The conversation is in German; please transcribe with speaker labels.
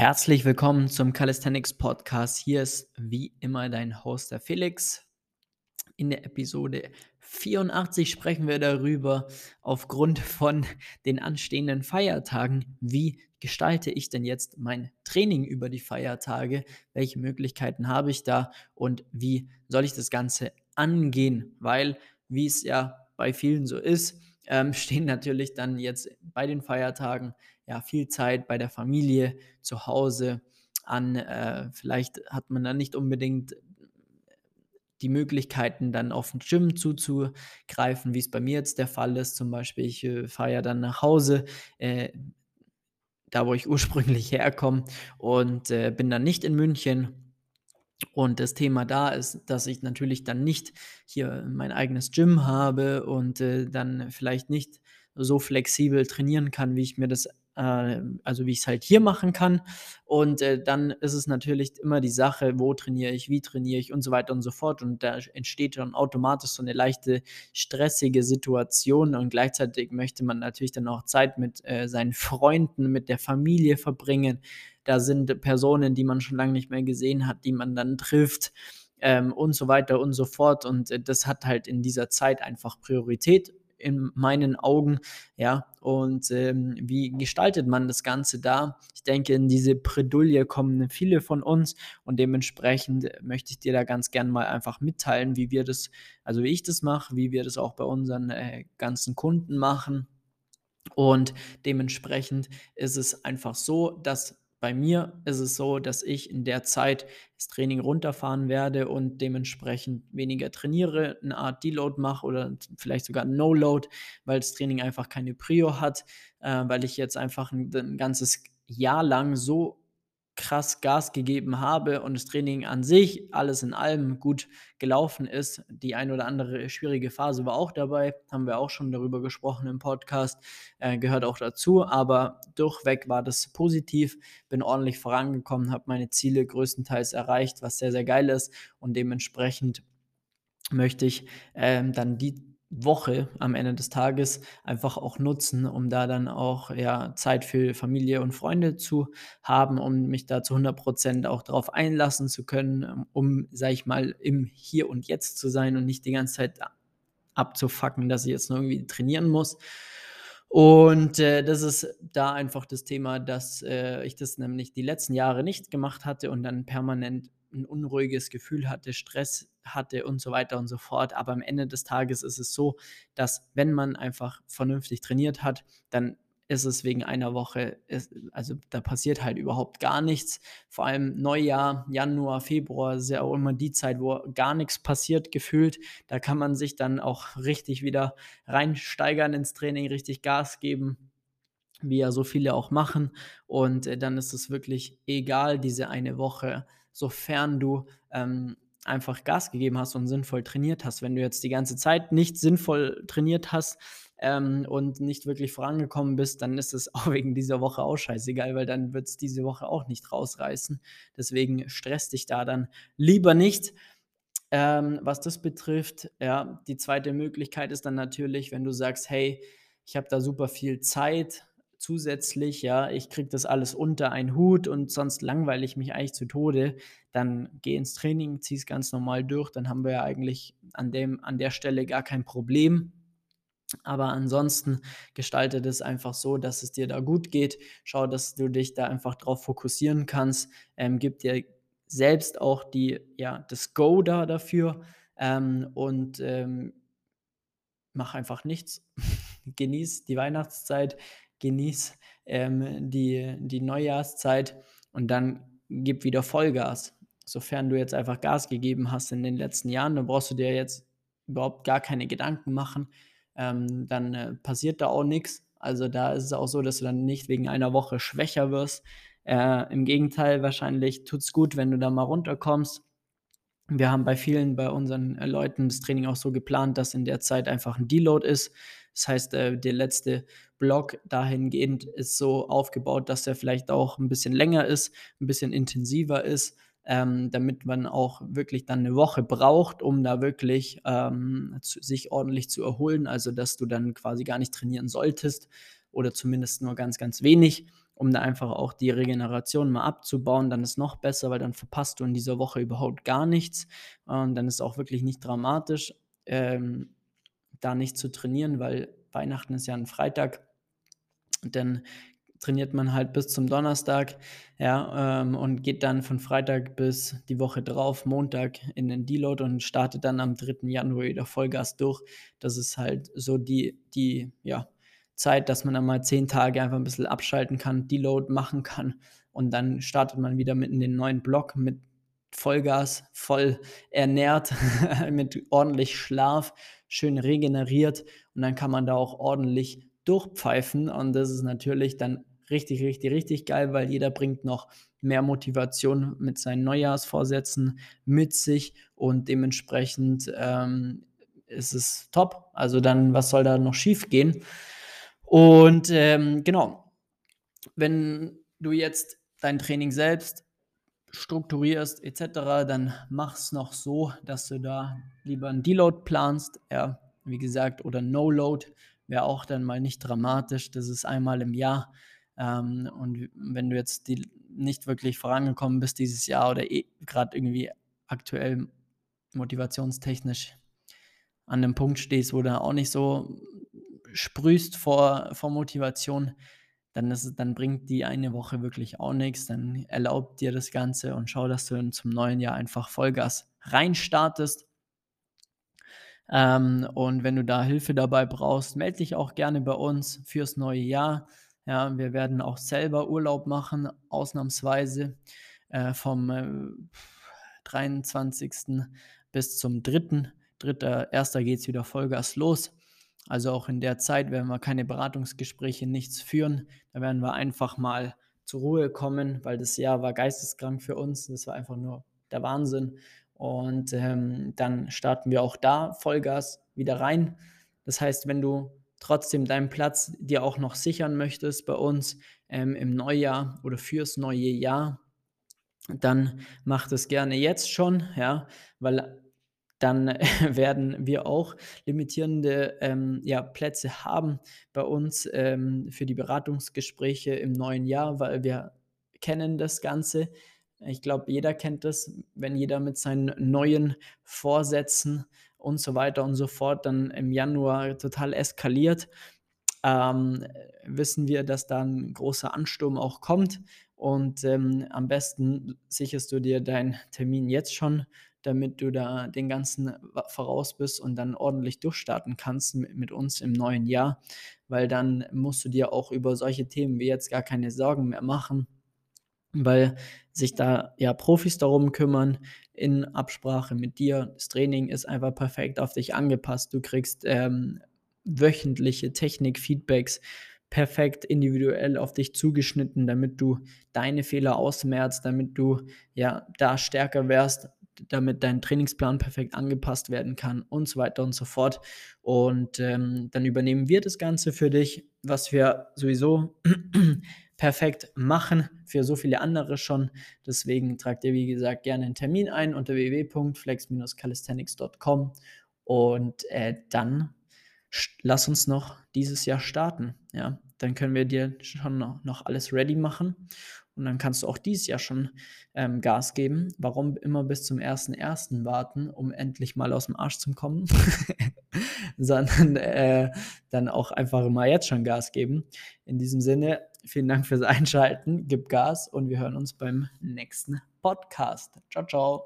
Speaker 1: Herzlich willkommen zum Calisthenics Podcast. Hier ist wie immer dein Host, der Felix. In der Episode 84 sprechen wir darüber, aufgrund von den anstehenden Feiertagen, wie gestalte ich denn jetzt mein Training über die Feiertage? Welche Möglichkeiten habe ich da und wie soll ich das Ganze angehen? Weil, wie es ja bei vielen so ist, ähm, stehen natürlich dann jetzt bei den Feiertagen ja, viel Zeit bei der Familie, zu Hause an. Äh, vielleicht hat man dann nicht unbedingt die Möglichkeiten, dann auf den Gym zuzugreifen, wie es bei mir jetzt der Fall ist. Zum Beispiel, ich äh, fahre ja dann nach Hause, äh, da wo ich ursprünglich herkomme, und äh, bin dann nicht in München. Und das Thema da ist, dass ich natürlich dann nicht hier mein eigenes Gym habe und äh, dann vielleicht nicht so flexibel trainieren kann, wie ich mir das äh, also wie ich es halt hier machen kann. Und äh, dann ist es natürlich immer die Sache, wo trainiere ich, wie trainiere ich und so weiter und so fort. Und da entsteht dann automatisch so eine leichte stressige Situation und gleichzeitig möchte man natürlich dann auch Zeit mit äh, seinen Freunden, mit der Familie verbringen. Da sind Personen, die man schon lange nicht mehr gesehen hat, die man dann trifft. Ähm, und so weiter und so fort. Und äh, das hat halt in dieser Zeit einfach Priorität in meinen Augen. Ja, und ähm, wie gestaltet man das Ganze da? Ich denke, in diese Bredouille kommen viele von uns und dementsprechend möchte ich dir da ganz gern mal einfach mitteilen, wie wir das, also wie ich das mache, wie wir das auch bei unseren äh, ganzen Kunden machen. Und dementsprechend ist es einfach so, dass bei mir ist es so, dass ich in der Zeit das Training runterfahren werde und dementsprechend weniger trainiere, eine Art Deload mache oder vielleicht sogar No-Load, weil das Training einfach keine Prio hat, äh, weil ich jetzt einfach ein, ein ganzes Jahr lang so krass Gas gegeben habe und das Training an sich alles in allem gut gelaufen ist. Die ein oder andere schwierige Phase war auch dabei, haben wir auch schon darüber gesprochen im Podcast, äh, gehört auch dazu, aber durchweg war das positiv, bin ordentlich vorangekommen, habe meine Ziele größtenteils erreicht, was sehr, sehr geil ist und dementsprechend möchte ich ähm, dann die Woche am Ende des Tages einfach auch nutzen, um da dann auch ja, Zeit für Familie und Freunde zu haben, um mich da zu 100% auch darauf einlassen zu können, um, sag ich mal, im Hier und Jetzt zu sein und nicht die ganze Zeit abzufacken, dass ich jetzt nur irgendwie trainieren muss. Und äh, das ist da einfach das Thema, dass äh, ich das nämlich die letzten Jahre nicht gemacht hatte und dann permanent ein unruhiges Gefühl hatte, Stress hatte und so weiter und so fort. Aber am Ende des Tages ist es so, dass wenn man einfach vernünftig trainiert hat, dann ist es wegen einer Woche, ist, also da passiert halt überhaupt gar nichts. Vor allem Neujahr, Januar, Februar ist ja auch immer die Zeit, wo gar nichts passiert, gefühlt. Da kann man sich dann auch richtig wieder reinsteigern ins Training, richtig Gas geben wie ja so viele auch machen. Und äh, dann ist es wirklich egal, diese eine Woche sofern du ähm, einfach Gas gegeben hast und sinnvoll trainiert hast. Wenn du jetzt die ganze Zeit nicht sinnvoll trainiert hast ähm, und nicht wirklich vorangekommen bist, dann ist es auch wegen dieser Woche auch scheißegal, weil dann wird es diese Woche auch nicht rausreißen. Deswegen stress dich da dann lieber nicht. Ähm, was das betrifft, ja, die zweite Möglichkeit ist dann natürlich, wenn du sagst, hey, ich habe da super viel Zeit, zusätzlich, ja, ich kriege das alles unter einen Hut und sonst langweile ich mich eigentlich zu Tode, dann geh ins Training, zieh es ganz normal durch, dann haben wir ja eigentlich an, dem, an der Stelle gar kein Problem. Aber ansonsten gestalte das einfach so, dass es dir da gut geht. Schau, dass du dich da einfach drauf fokussieren kannst. Ähm, gib dir selbst auch die, ja, das Go da dafür ähm, und ähm, mach einfach nichts. Genieß die Weihnachtszeit, genieß ähm, die, die Neujahrszeit und dann gib wieder Vollgas. Sofern du jetzt einfach Gas gegeben hast in den letzten Jahren, dann brauchst du dir jetzt überhaupt gar keine Gedanken machen. Ähm, dann äh, passiert da auch nichts. Also da ist es auch so, dass du dann nicht wegen einer Woche schwächer wirst. Äh, Im Gegenteil, wahrscheinlich tut es gut, wenn du da mal runterkommst. Wir haben bei vielen, bei unseren äh, Leuten das Training auch so geplant, dass in der Zeit einfach ein Deload ist. Das heißt, äh, der letzte Block dahingehend ist so aufgebaut, dass er vielleicht auch ein bisschen länger ist, ein bisschen intensiver ist, ähm, damit man auch wirklich dann eine Woche braucht, um da wirklich ähm, zu, sich ordentlich zu erholen. Also, dass du dann quasi gar nicht trainieren solltest oder zumindest nur ganz, ganz wenig um da einfach auch die Regeneration mal abzubauen. Dann ist noch besser, weil dann verpasst du in dieser Woche überhaupt gar nichts. Und dann ist auch wirklich nicht dramatisch, ähm, da nicht zu trainieren, weil Weihnachten ist ja ein Freitag. Dann trainiert man halt bis zum Donnerstag, ja, ähm, und geht dann von Freitag bis die Woche drauf, Montag, in den Deload und startet dann am 3. Januar wieder Vollgas durch. Das ist halt so die, die, ja, Zeit, dass man dann mal zehn Tage einfach ein bisschen abschalten kann, Deload machen kann und dann startet man wieder mit in den neuen Block mit Vollgas, voll ernährt, mit ordentlich Schlaf, schön regeneriert und dann kann man da auch ordentlich durchpfeifen und das ist natürlich dann richtig, richtig, richtig geil, weil jeder bringt noch mehr Motivation mit seinen Neujahrsvorsätzen mit sich und dementsprechend ähm, ist es top. Also dann, was soll da noch schief gehen? Und ähm, genau, wenn du jetzt dein Training selbst strukturierst etc., dann mach es noch so, dass du da lieber einen Deload planst, ja, wie gesagt, oder No-Load wäre auch dann mal nicht dramatisch. Das ist einmal im Jahr. Ähm, und wenn du jetzt die nicht wirklich vorangekommen bist dieses Jahr oder eh gerade irgendwie aktuell motivationstechnisch an dem Punkt stehst, wo du auch nicht so sprühst vor, vor Motivation, dann, ist, dann bringt die eine Woche wirklich auch nichts. Dann erlaubt dir das Ganze und schau, dass du zum neuen Jahr einfach Vollgas reinstartest. Ähm, und wenn du da Hilfe dabei brauchst, melde dich auch gerne bei uns fürs neue Jahr. Ja, wir werden auch selber Urlaub machen, ausnahmsweise äh, vom äh, 23. bis zum 3. Dritter, erster geht es wieder Vollgas los. Also auch in der Zeit werden wir keine Beratungsgespräche, nichts führen. Da werden wir einfach mal zur Ruhe kommen, weil das Jahr war geisteskrank für uns. Das war einfach nur der Wahnsinn. Und ähm, dann starten wir auch da Vollgas wieder rein. Das heißt, wenn du trotzdem deinen Platz dir auch noch sichern möchtest bei uns ähm, im Neujahr oder fürs neue Jahr, dann mach das gerne jetzt schon, ja, weil dann werden wir auch limitierende ähm, ja, Plätze haben bei uns ähm, für die Beratungsgespräche im neuen Jahr, weil wir kennen das Ganze. Ich glaube, jeder kennt das, wenn jeder mit seinen neuen Vorsätzen und so weiter und so fort dann im Januar total eskaliert, ähm, wissen wir, dass da ein großer Ansturm auch kommt. Und ähm, am besten sicherst du dir deinen Termin jetzt schon, damit du da den ganzen voraus bist und dann ordentlich durchstarten kannst mit, mit uns im neuen Jahr, weil dann musst du dir auch über solche Themen wie jetzt gar keine Sorgen mehr machen weil sich da ja Profis darum kümmern in Absprache mit dir. Das Training ist einfach perfekt auf dich angepasst. Du kriegst ähm, wöchentliche Technik-Feedbacks perfekt individuell auf dich zugeschnitten, damit du deine Fehler ausmerzt, damit du ja da stärker wärst, damit dein Trainingsplan perfekt angepasst werden kann und so weiter und so fort. Und ähm, dann übernehmen wir das Ganze für dich, was wir sowieso perfekt machen für so viele andere schon. Deswegen tragt ihr, wie gesagt, gerne einen Termin ein unter www.flex-calisthenics.com und äh, dann lass uns noch dieses Jahr starten. Ja, dann können wir dir schon noch, noch alles ready machen und dann kannst du auch dieses Jahr schon ähm, Gas geben. Warum immer bis zum 1.1. warten, um endlich mal aus dem Arsch zu kommen, sondern äh, dann auch einfach mal jetzt schon Gas geben. In diesem Sinne, vielen Dank fürs Einschalten, gib Gas und wir hören uns beim nächsten Podcast. Ciao, ciao.